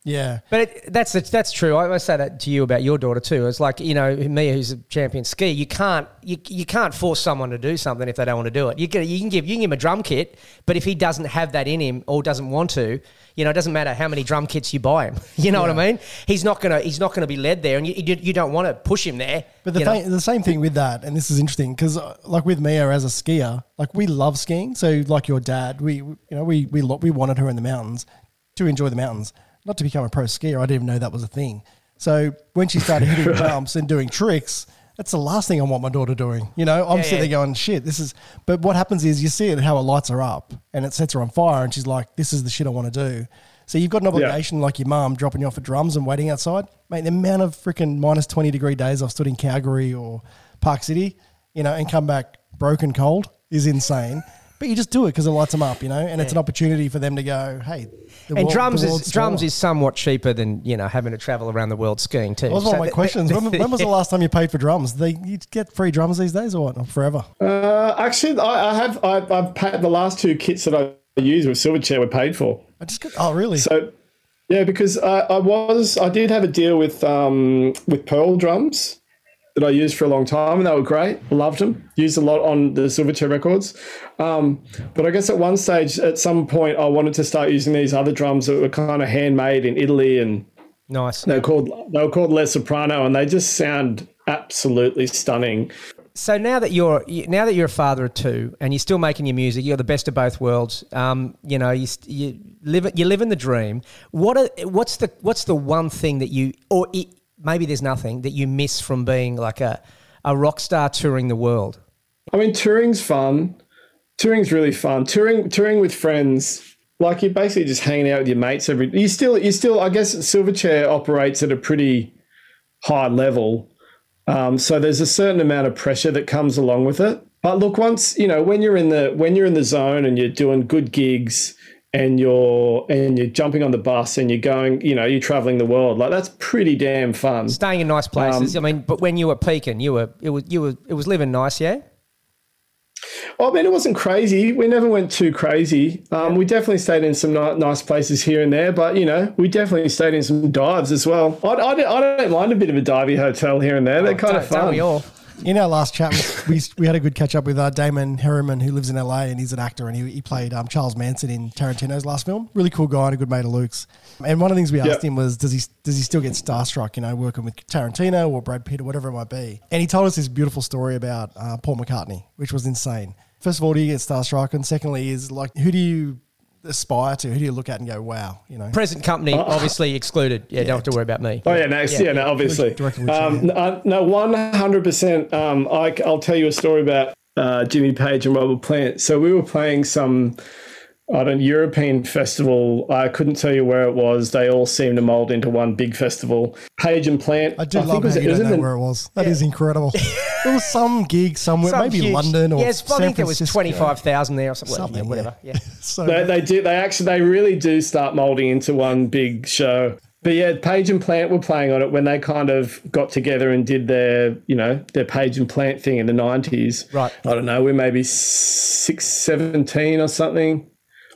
Yeah, But it, that's that's true. I, I say that to you about your daughter too. It's like you know me, who's a champion ski. You can't you, you can't force someone to do something if they don't want to do it. You can you can give you can give him a drum kit, but if he doesn't have that in him or doesn't want to, you know, it doesn't matter how many drum kits you buy him. You know what I mean? He's not gonna he's not gonna be led there, and you you, you don't want to push him there. But the, thing, the same thing with that, and this is interesting because, uh, like with Mia as a skier, like we love skiing. So, like your dad, we you know we we we wanted her in the mountains to enjoy the mountains, not to become a pro skier. I didn't even know that was a thing. So when she started hitting jumps and doing tricks, that's the last thing I want my daughter doing. You know, I'm Yeah, sitting yeah. there going, "Shit, this is." But what happens is you see it how it lights her up and it sets her on fire, and she's like, "This is the shit I want to do." So you've got an obligation, like your mum, dropping you off at drums and waiting outside. Mate, the amount of freaking minus twenty degree days I've stood in Calgary or Park City, you know, and come back broken cold is insane. But you just do it because it lights them up, you know, and it's an opportunity for them to go, "Hey." The and world- drums the is world's drums smaller. is somewhat cheaper than you know having to travel around the world skiing too. That was one of my th- questions. When, when was the last time you paid for drums? They you get free drums these days or what? Forever? Uh, actually, I, I have I, I've paid the last two kits that I used with Silverchair were paid for. I just got, oh really? So yeah, because I, I was I did have a deal with um, with Pearl drums that I used for a long time, and they were great. Loved them. Used a lot on the Silverchair records. Um, but I guess at one stage, at some point, I wanted to start using these other drums that were kind of handmade in Italy, and nice. they were called they were called Les Soprano, and they just sound absolutely stunning. So now that you're now that you're a father of two and you're still making your music, you're the best of both worlds. Um, you know, you, you live you live in the dream. What are, what's the what's the one thing that you or it, maybe there's nothing that you miss from being like a a rock star touring the world? I mean, touring's fun. Touring's really fun. Touring, touring with friends, like you're basically just hanging out with your mates every. You still, you still. I guess Silverchair operates at a pretty high level, um, so there's a certain amount of pressure that comes along with it. But look, once you know when you're in the when you're in the zone and you're doing good gigs and you're and you're jumping on the bus and you're going, you know, you're traveling the world. Like that's pretty damn fun. Staying in nice places. I mean, but when you were peaking, you were it was you were it was living nice, yeah. Oh, I mean, it wasn't crazy. We never went too crazy. Um, We definitely stayed in some ni- nice places here and there, but you know, we definitely stayed in some dives as well. I, I, don't, I don't mind a bit of a divey hotel here and there. They're kind of fun. we all? In our last chat, we, we had a good catch up with uh, Damon Herriman, who lives in LA and he's an actor and he, he played um, Charles Manson in Tarantino's last film. Really cool guy and a good mate of Luke's. And one of the things we asked Yeah. him was, does he does he still get starstruck, you know, working with Tarantino or Brad Pitt or whatever it might be? And he told us this beautiful story about uh, Paul McCartney, which was insane. First of all, do you get starstruck? And secondly, is like, who do you aspire to? Who do you look at and go, wow, you know? Present company obviously excluded. Yeah, don't have to worry about me. Oh yeah, no, yeah, no, obviously. Um, no, no, one hundred percent. Um, I, will tell you a story about uh, Jimmy Page and Robert Plant. So we were playing some, I don't European festival. I couldn't tell you where it was. They all seemed to mold into one big festival. Page and Plant. I do think love it was- how it you was don't know the- where it was. That is incredible. there was some gig somewhere, Some maybe huge- London or yes, I San think there was twenty five thousand there or something. Something, yeah, whatever. yeah. Yeah. So They, they do. They actually. They really do start molding into one big show. But yeah, Page and Plant were playing on it when they kind of got together and did their, you know, their Page and Plant thing in the nineties. Right. I don't know. We're maybe six, 17 or something.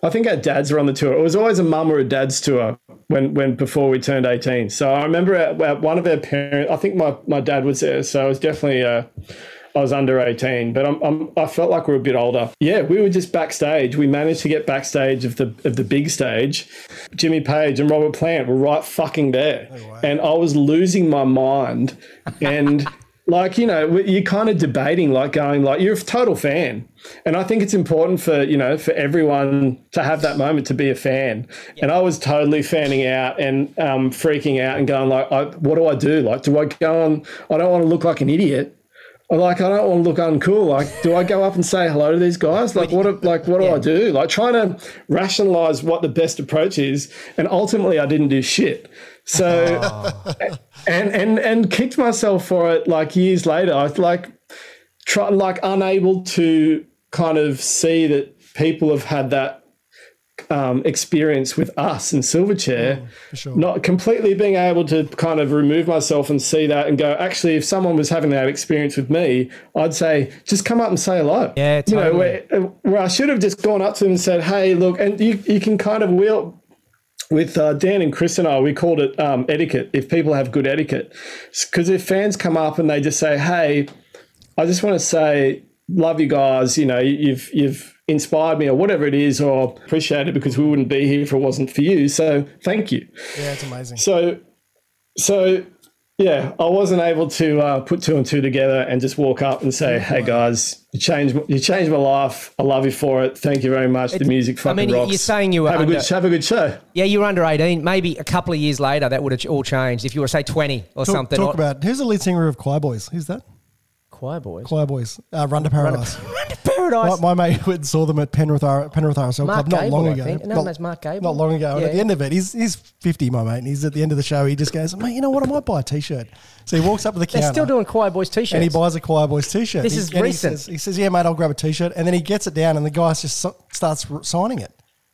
I think our dads were on the tour. It was always a mum or a dad's tour when, when before we turned eighteen. So I remember at, at one of our parents. I think my, my dad was there, so I was definitely. Uh, I was under 18, but I'm, I'm, I felt like we were a bit older. Yeah, we were just backstage. We managed to get backstage of the of the big stage. Jimmy Page and Robert Plant were right fucking there, and I was losing my mind. And like you know, you're kind of debating, like going, like you're a total fan, and I think it's important for you know for everyone to have that moment to be a fan. And I was totally fanning out and um, freaking out and going like, I, what do I do? Like, do I go on? I don't want to look like an idiot. Like I don't want to look uncool. Like, do I go up and say hello to these guys? Like, what? Like, what do I do? Like, trying to rationalize what the best approach is, and ultimately, I didn't do shit. So, and and and kicked myself for it. Like years later, I was like, try like unable to kind of see that people have had that um, experience with us in Silverchair, sure. not completely being able to kind of remove myself and see that and go, actually, if someone was having that experience with me, I'd say, just come up and say hello. Yeah, You know, where, where I should have just gone up to them and said, hey, look, and you, you can kind of wheel, with uh, Dan and Chris and I, we called it um, etiquette. If people have good etiquette, because if fans come up and they just say, "Hey, I just want to say, love you guys. You know, you've you've inspired me, or whatever it is, or appreciate it because we wouldn't be here if it wasn't for you. So thank you." Yeah, it's amazing. So, so yeah, I wasn't able to uh, put two and two together and just walk up and say, "Hey guys, you changed you changed my life. I love you for it. Thank you very much. The music I fucking mean, rocks. you're saying you were have a good have a good show." Yeah, you were under 18. Maybe a couple of years later, that would have all changed. If you were, say, 20 or Talk, something. talk or, about who's the lead singer of Choirboys? Who's that? Choirboys. Choir Boys. Uh, Run to Paradise. Run to Paradise. My, my mate went and saw them at Penrith R- Penrith RSL Mark Club not Gable, long I ago. think. No, not, that's Mark Gable. Not long ago. And Yeah. at the end of it, he's he's fifty, my mate. And he's at the end of the show. He just goes, "Mate, you know what? I might buy a t-shirt." So he walks up to the They're counter. still doing Choirboys t-shirts. and he buys a Choirboys t-shirt. This He- is and he recent. says, he says, "Yeah, mate, I'll grab a t-shirt." And then he gets it down, and the guy just so- starts r- signing it.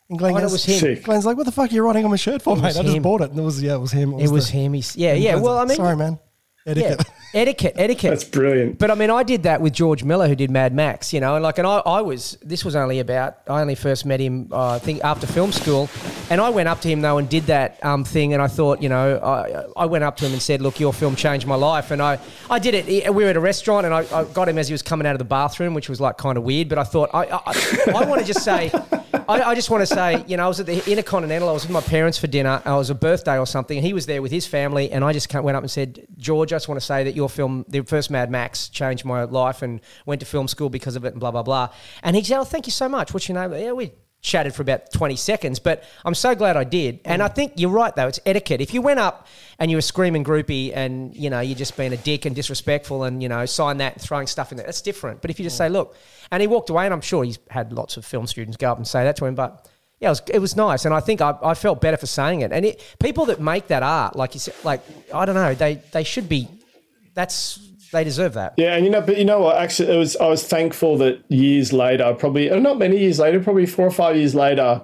And Glenn Oh, and it goes, was him. Sick. Glenn's like, "What the fuck are you writing on my shirt for, mate? was I just him. bought it." And it was yeah, it was him. It was the- him. He's, yeah, yeah. Glenn's Well, I like, mean, sorry, man. Yeah, Etiquette. etiquette, etiquette. That's brilliant. But I mean, I did that with George Miller, who did Mad Max, you know, and like, and I, I was, this was only about, I only first met him, uh, I think, after film school. And I went up to him, though, and did that um, thing. And I thought, you know, I, I went up to him and said, look, your film changed my life. And I, I did it. We were at a restaurant, and I, I got him as he was coming out of the bathroom, which was like kind of weird. But I thought, I, I, I want to just say, I, I just want to say, you know, I was at the Intercontinental. I was with my parents for dinner. I was a birthday or something, and he was there with his family. And I just ca- went up and said, George, I just want to say that your film, the first Mad Max, changed my life, and went to film school because of it, and blah blah blah. And he said, "Oh, thank you so much. What's your name?" Yeah, we chatted for about 20 seconds, but I'm so glad I did. And I mm. think you're right though, it's etiquette. If you went up and you were screaming groupie and, you know, you're just being a dick and disrespectful and, you know, sign that and throwing stuff in there, that's different. But if you just mm. say, look, and he walked away and I'm sure he's had lots of film students go up and say that to him, but yeah, it was, it was nice. And I think I, I felt better for saying it. And it, people that make that art, like you said, like, I don't know, they, they should be, that's, they deserve that. Yeah, and you know, but you know what? Actually, it was I was thankful that years later, probably uh, not many years later, probably four or five years later,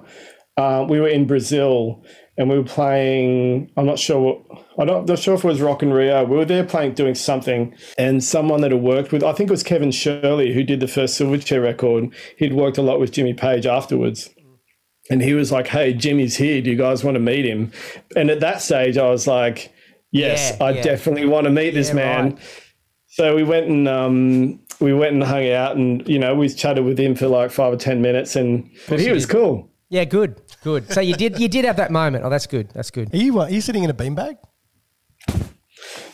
uh, we were in Brazil and we were playing. I'm not sure. What, I'm not, not sure if it was Rock in Rio. We were there playing, doing something, and someone that had worked with, I think it was Kevin Shirley, who did the first Silverchair record. He'd worked a lot with Jimmy Page afterwards. And he was like, "Hey, Jimmy's here. Do you guys want to meet him?" And at that stage, I was like, "Yes, Yeah, I yeah. definitely want to meet this Yeah, man." right. So we went and um, we went and hung out, and you know we chatted with him for like five or ten minutes, and but he was did. cool. Yeah, good, good. So you did, you did have that moment. Oh, that's good. That's good. Are you, uh, are you sitting in a beanbag?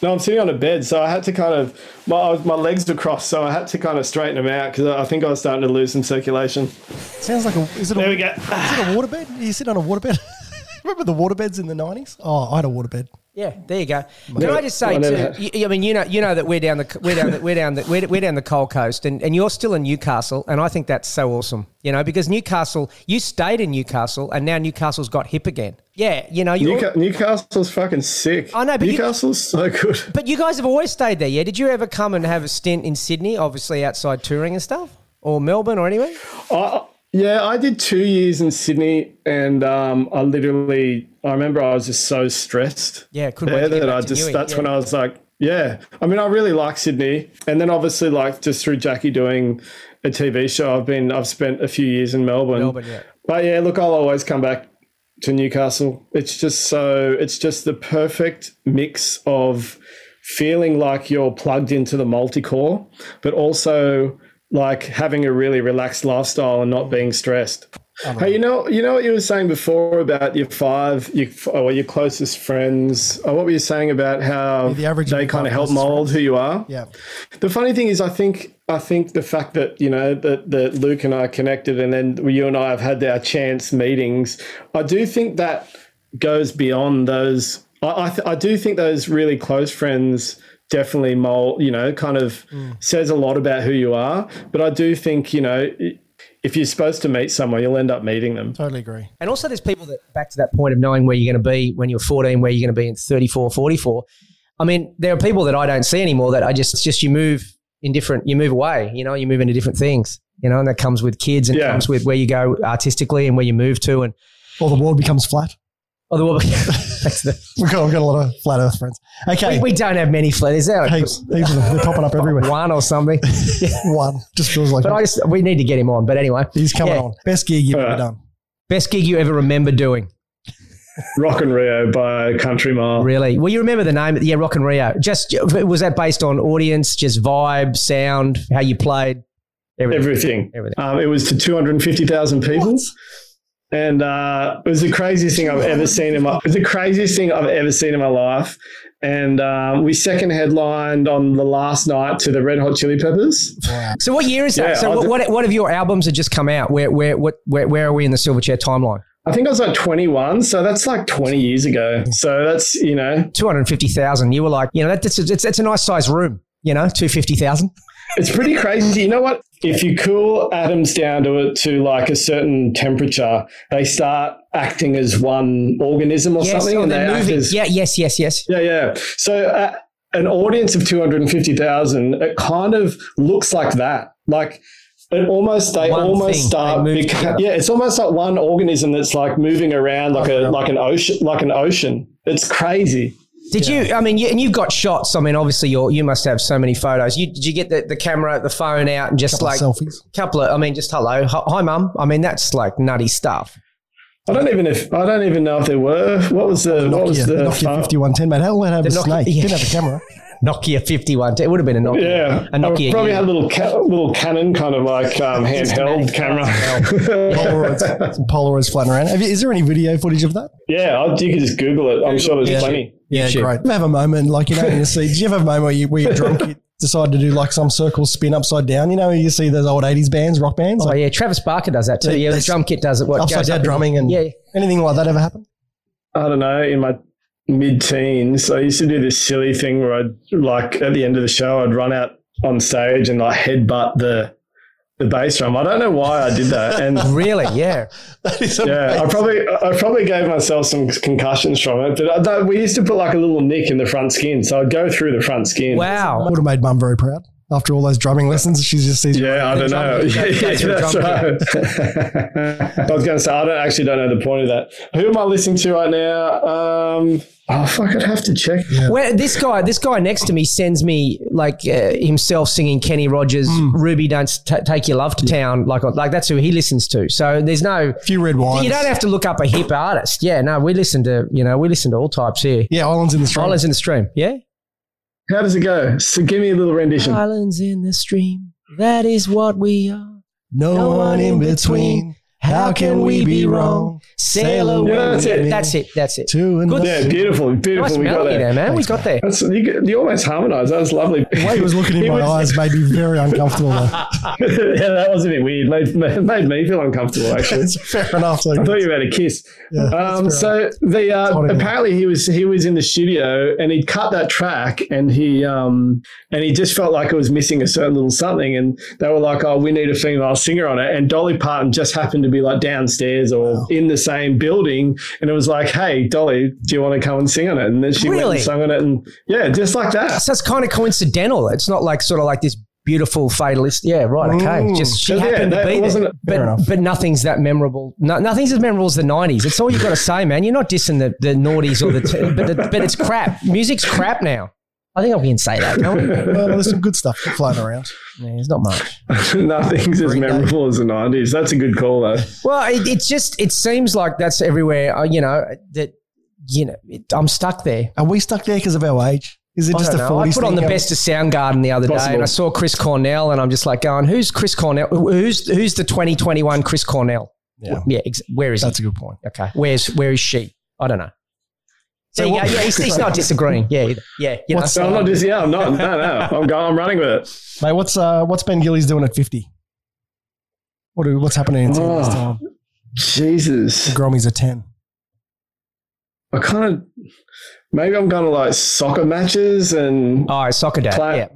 No, I'm sitting on a bed, so I had to kind of my my legs were crossed, so I had to kind of straighten them out because I think I was starting to lose some circulation. Sounds like a. Is it a, There we go. Is it a waterbed? You sit on a waterbed? Remember the waterbeds in the nineties? Oh, I had a waterbed. Yeah, there you go. Can I just say I too? you- I mean, you know, you know that we're down the we're down the, we're down the we're, we're down the coal coast, and, and you're still in Newcastle, and I think that's so awesome. You know, because Newcastle, you stayed in Newcastle, and now Newcastle's got hip again. Yeah, you know, you. Newca- Newcastle's fucking sick. I know, but you- Newcastle's so good. But you guys have always stayed there, yeah? Did you ever come and have a stint in Sydney, obviously outside touring and stuff, or Melbourne or anywhere? I, yeah, I did two years in Sydney, and um, I literally, I remember I was just so stressed. Yeah, wait there that I just Newey, that's yeah. when I was like, yeah. I mean, I really like Sydney, and then obviously, like just through Jacqui doing a TV show, I've been, I've spent a few years in Melbourne. Melbourne, yeah. But yeah, look, I'll always come back to Newcastle. It's just so, it's just the perfect mix of feeling like you're plugged into the multi-core, but also like having a really relaxed lifestyle and not being stressed. Uh-huh. Hey, you know, you know what you were saying before about your five, your or your closest friends. Or what were you saying about how the average they kind of help mold who you are? Yeah. The funny thing is, I think I think the fact that you know that that Luke and I connected, and then you and I have had our chance meetings. I do think that goes beyond those. I I, th- I do think those really close friends definitely mold, you know, kind of mm. says a lot about who you are. But I do think, you know, if you're supposed to meet someone, you'll end up meeting them. Totally agree. And also, there's people that back to that point of knowing where you're going to be when you're 14, where you're going to be in 34, 44. I mean, there are people that I don't see anymore that I just, it's just you move in different, you move away, you know, you move into different things, you know, and that comes with kids and Yeah. comes with where you go artistically and where you move to. And, Or the world becomes flat. Oh, the, that's the, We've got, we've got a lot of flat Earth friends. Okay, we, we don't have many flat. Is there heaps, heaps of them. They're popping up everywhere. one or something? One just feels like But I just, we need to get him on. But anyway, he's coming yeah. on. Best gig you've ever Alright. done. best gig you ever remember doing? Rock in Rio by Country Mile. Really? Well, you remember the name? Yeah, Rock in Rio. Just was that based on audience, just vibe, sound, how you played, everything? Everything. Everything. Um, it was to 250,000 people. And uh, it was the craziest thing I've ever seen in my. It was the craziest thing I've ever seen in my life. And um, we second headlined on the last night to the Red Hot Chili Peppers. So what year is that? Yeah, so what, d- what what of your albums have just come out? Where where what where, where are we in the Silverchair timeline? I think I was like 21, so that's like 20 years ago. So that's you know, Two hundred fifty thousand. You were like, you know, that, that's a, it's, it's a nice size room. You know, two fifty thousand. It's pretty crazy. You know what? If you cool atoms down to it to like a certain temperature, they start acting as one organism or Yes, something, oh, and they moving. as Yeah, yes, yes, yes. Yeah, yeah. So uh, an audience of 250,000, it kind of looks like that. Like it almost, they One almost thing, start, they beca- yeah, it's almost like one organism that's like moving around like a, like an ocean, like an ocean. It's crazy. Did you? I mean, you, and you've got shots. I mean, obviously, you you must have so many photos. You, did you get the, the camera, the phone out, and just Couple like of selfies. couple of? I mean, just hello, hi, hi mum. I mean, that's like nutty stuff. I don't even if I don't even know if there were. What was the what was Nokia, the Nokia 5110, mate. Hell, it had a The Nokia- snake. yeah. Didn't have a camera. Nokia fifty one. It would have been a Nokia. Yeah, a Nokia. I probably yeah. had a little ca- little Canon kind of like um, handheld camera. Polaroids, some Polaroids floating around. Have you, is there any video footage of that? yeah, I, you could just Google it. I'm sure there's Yeah. plenty. Yeah, YouTube. great. You have a moment like you know you see. sea. Did you have a moment where you where you're drunk, you decide to do like some circle spin upside down? You know, you see those old '80s bands, rock bands, Oh like yeah, Travis Barker does that too. They- yeah, the drum kit does it. What upside down up drumming and yeah. anything like that ever happen? I don't know, in my mid teens, I used to do this silly thing where I'd like at the end of the show, I'd run out on stage and like headbutt the the bass drum. I don't know why I did that. And Really? Yeah. That is yeah, I probably I probably gave myself some concussions from it. But I, don't- we used to put like a little nick in the front skin. So I'd go through the front skin. Wow. would have made mum very proud after all those drumming lessons. She just sees. Yeah, I don't know. drum kit, go- Yeah, go through a that's right. I was going to say I don't actually don't know the point of that. Who am I listening to right now? Um, oh fuck, I'd have to check. Where this guy, this guy next to me sends me like uh, himself singing Kenny Rogers, "Ruby, don't t- take your love to town." Like, like that's who he listens to. So there's no. A few red wines. You don't have to look up a hip artist. Yeah, no, we listen to you know we listen to all types here. Yeah, islands in the stream. Islands in the stream. Yeah. How does it go? So give me a little rendition. Islands in the stream. That is what we are. No, No one in between. How can we be wrong? Sail away. Yeah, that's it. That's it. That's it. Two and Good. Yeah, beautiful, beautiful. Nice we got there. there, man. We got there. That's you, you almost harmonised. That was lovely. The way he was looking in my eyes made me very uncomfortable. Yeah, that was a bit weird. Made, made me feel uncomfortable. Actually, it's fair enough. I thought you were about to kiss. Yeah, um, so the uh, what it is. apparently he was he was in the studio and he'd cut that track and he um and he just felt like it was missing a certain little something and they were like oh we need a female singer on it and Dolly Parton just happened to be like downstairs or in the same building and it was like hey Dolly do you want to come and sing on it and then she went and sung on it and yeah just like that So it's kind of coincidental. It's not like sort of like this beautiful fatalist. Yeah, right. Okay. Mm. Just she happened that to be wasn't- there. But, but nothing's that memorable. No, nothing's as memorable as the '90s. It's all you have got to say, man. You're not dissing the, the naughties or the, t- but the, but it's crap. Music's crap now. I think we can say that. Can't we? well, there's some good stuff flying around. Yeah, there's not much. nothing's as Green Day. memorable as the 90s that's a good call though Well, it, it's just it seems like that's everywhere. Uh, you know that you know it, I'm stuck there. Are we stuck there because of our age? Is it I just don't a know. I 40s put on the best of Soundgarden the other day, and I saw Chris Cornell, and I'm just like going, "Who's Chris Cornell? Who's who's the 2021 Chris Cornell? Yeah. yeah. Ex- where is That's he? a good point. Okay, where's where is she? I don't know. So There what- Yeah, he's, he's not disagreeing. Yeah, either. yeah. You know. What's- so I'm not just yeah I'm not no no I'm going I'm running with it Mate, what's uh, what's Ben Gillies doing at 50? What do, what's happening in 10 years' Oh. time? Jesus Grommy's a 10. I kind of maybe I'm going to like soccer matches and Oh, soccer dad. Play- yeah.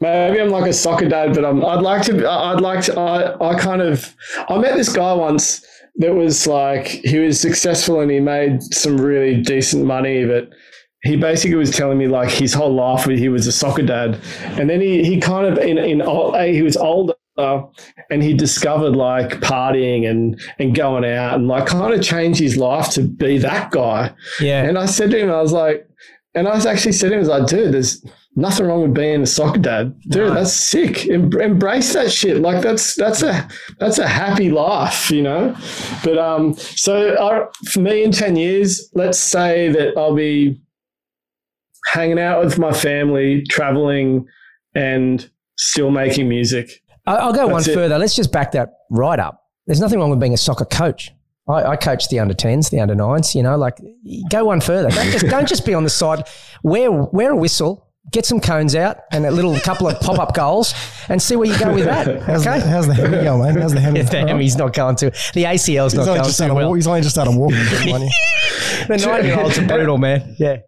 Maybe I'm like a soccer dad, but I'm, I'd like to. I'd like to. I, I kind of. I met this guy once that was like he was successful and he made some really decent money, but he basically was telling me like his whole life he was a soccer dad, and then he he kind of in in he was older and he discovered like partying and and going out and like kind of changed his life to be that guy. Yeah. And I said to him, I was like, and I was actually said to him, I was like, dude, there's nothing wrong with being a soccer dad. Dude, No. that's sick. Em- embrace that shit. Like that's that's a that's a happy life, you know. But um, so I, for me, in ten years, let's say that I'll be hanging out with my family, traveling, and still making music. I'll go one it. further. Let's just back that right up. There's nothing wrong with being a soccer coach. I, I coach the under 10s, the under 9s, you know, like go one further. Don't just, don't just be on the side. Wear, wear a whistle, get some cones out and a little couple of pop up goals and see where you go with that. How's, Okay. the, how's the Hemi going, man? How's the Hemi? Damn, he's not going to. The ACL's He's not going just too well. he's only just started walking. money. The nine year olds are brutal, man. Yeah.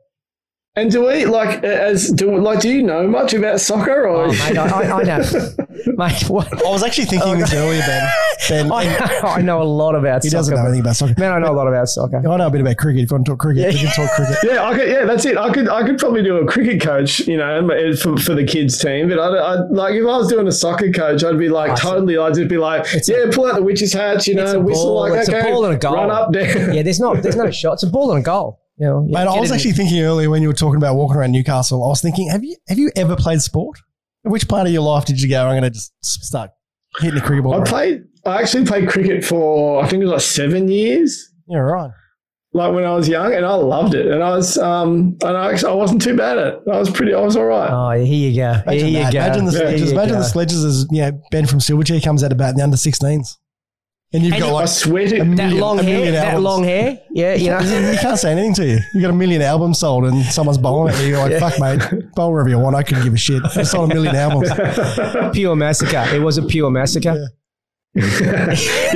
And do we like as do like do you know much about soccer or Oh, mate, I, I, I don't. Mate, what? I was actually thinking this earlier, Ben. Ben I, know- I know a lot about he soccer. doesn't know anything about soccer. Man, I know a lot about soccer. I know a bit about cricket. If you want to talk cricket, we can talk cricket. Yeah, I could, yeah, that's it. I could, I could probably do a cricket coach, you know, for, for the kids team. But I'd, I'd like if I was doing a soccer coach, I'd be like totally. I'd just be like, yeah, pull out the witch's hat, you know, a whistle ball, like it's okay, a ball and a goal. run up there. Yeah, there's not there's no shot. It's a ball and a goal. You know, Mate, I get was it actually thinking earlier when you were talking about walking around Newcastle. I was thinking, have you have you ever played sport? At which part of your life did you go? I'm going to just start hitting the cricket ball. I around?" played. I actually played cricket for I think it was like seven years. Yeah, right. Like when I was young, and I loved it. And I was, um, and I I wasn't too bad at it. I was pretty. I was all right. Oh, here you go. Imagine, here you go. imagine the Here sledges. Imagine go. the sledges as you know Ben from Silverchair comes out about in the under 16s, and you've And got you- I like sweated. a that million- long a million hair. That albums. long hair. Yeah, you know. you can't say anything to you. You got a million albums sold, and someone's bowling at you. You're like, fuck, mate, bowl wherever you want. I couldn't give a shit. I sold a million albums. pure massacre. It was a pure massacre. you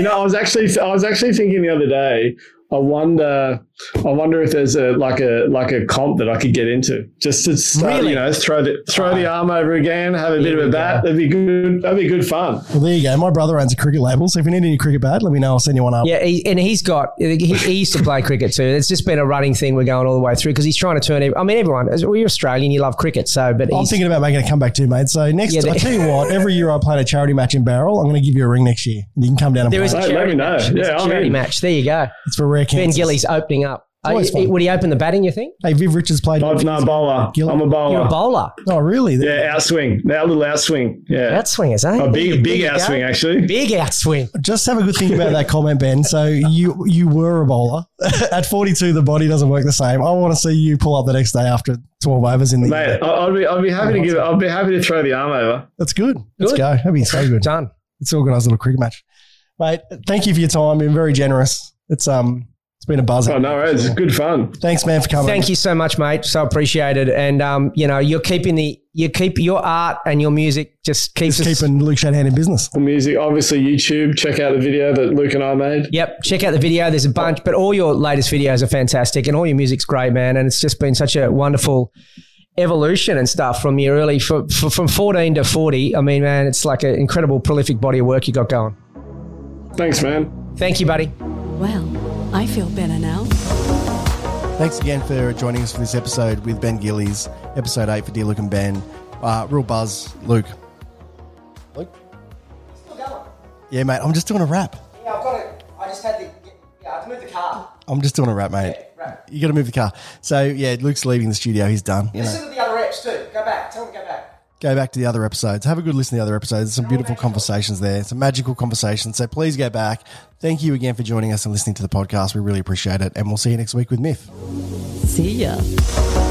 know, I was actually I was actually thinking the other day. I wonder, I wonder if there's a like a like a comp that I could get into just to start, Really? you know, throw the throw the arm over again, have a bit of a we bat. That'd be good. That'd be good fun. Well, there you go. My brother owns a cricket label, so if you need any cricket bat, let me know. I'll send you one up. Yeah, he, and he's got. He, he used to play cricket too. It's just been a running thing. We're going all the way through because he's trying to turn. ev- I mean, everyone. as- Well, you're Australian. You love cricket, so but I'm thinking about making a comeback too, mate. So next, Yeah, I they- tell you what, every year I play a charity match in Bowral, I'm going to give you a ring next year. You can come down and there play. is a Hey, let me know. match. There's Yeah, a I'm charity in. match. There you go. it's for rare Cancers. Ben Gillies opening up. Always fun. would he open the batting? You think? Hey, Viv Richards played. I'm no bowler. Gill- I'm a bowler. You're a bowler. Oh, really? Yeah, outswing. That little outswing. Yeah, Outswingers, eh? a There big big there you go. outswing actually. Big outswing. Just have a good think about that comment, Ben. So you you were a bowler. At 42, the body doesn't work the same. I want to see you pull up the next day after 12 overs in the Mate, I- I'll be I'll be happy to give. I'll be happy to throw the arm over. That's good. Let's go. That'd be so good. Done. Let's organise a little cricket match. Mate, thank you for your time. You've been very generous. It's um it's been a buzz. Oh no, worries. it's good fun. Thanks, man, for coming. Thank you so much, mate. So appreciated. And um, you know, you're keeping the you keep your art and your music just keeps Just us. keeping Luke Shanahan in business. For music, obviously YouTube. Check out the video that Luke and I made. Yep, check out the video. There's a bunch, but all your latest videos are fantastic, and all your music's great, man. And it's just been such a wonderful evolution and stuff from your early f- f- from 14 to 40. I mean, man, it's like an incredible, prolific body of work you got going. Thanks, man. Thank you, buddy. Well, I feel better now. Thanks again for joining us for this episode with Ben Gillies, episode 8 for Dear Luke and Ben. Uh, real buzz. Luke. Luke? Yeah, mate, I'm just doing a rap. Yeah, I've got it. I just had to. Yeah, I had to move the car. I'm just doing a rap, mate. right. You got to move the car. So, yeah, Luke's leaving the studio. He's done. You know. to the other reps too. Go back. Tell them to go back. to the other episodes. Have a good listen to the other episodes. There's some beautiful conversations there, some magical conversations. So please go back. Thank you again for joining us and listening to the podcast. We really appreciate it. And we'll see you next week with Myth. See ya.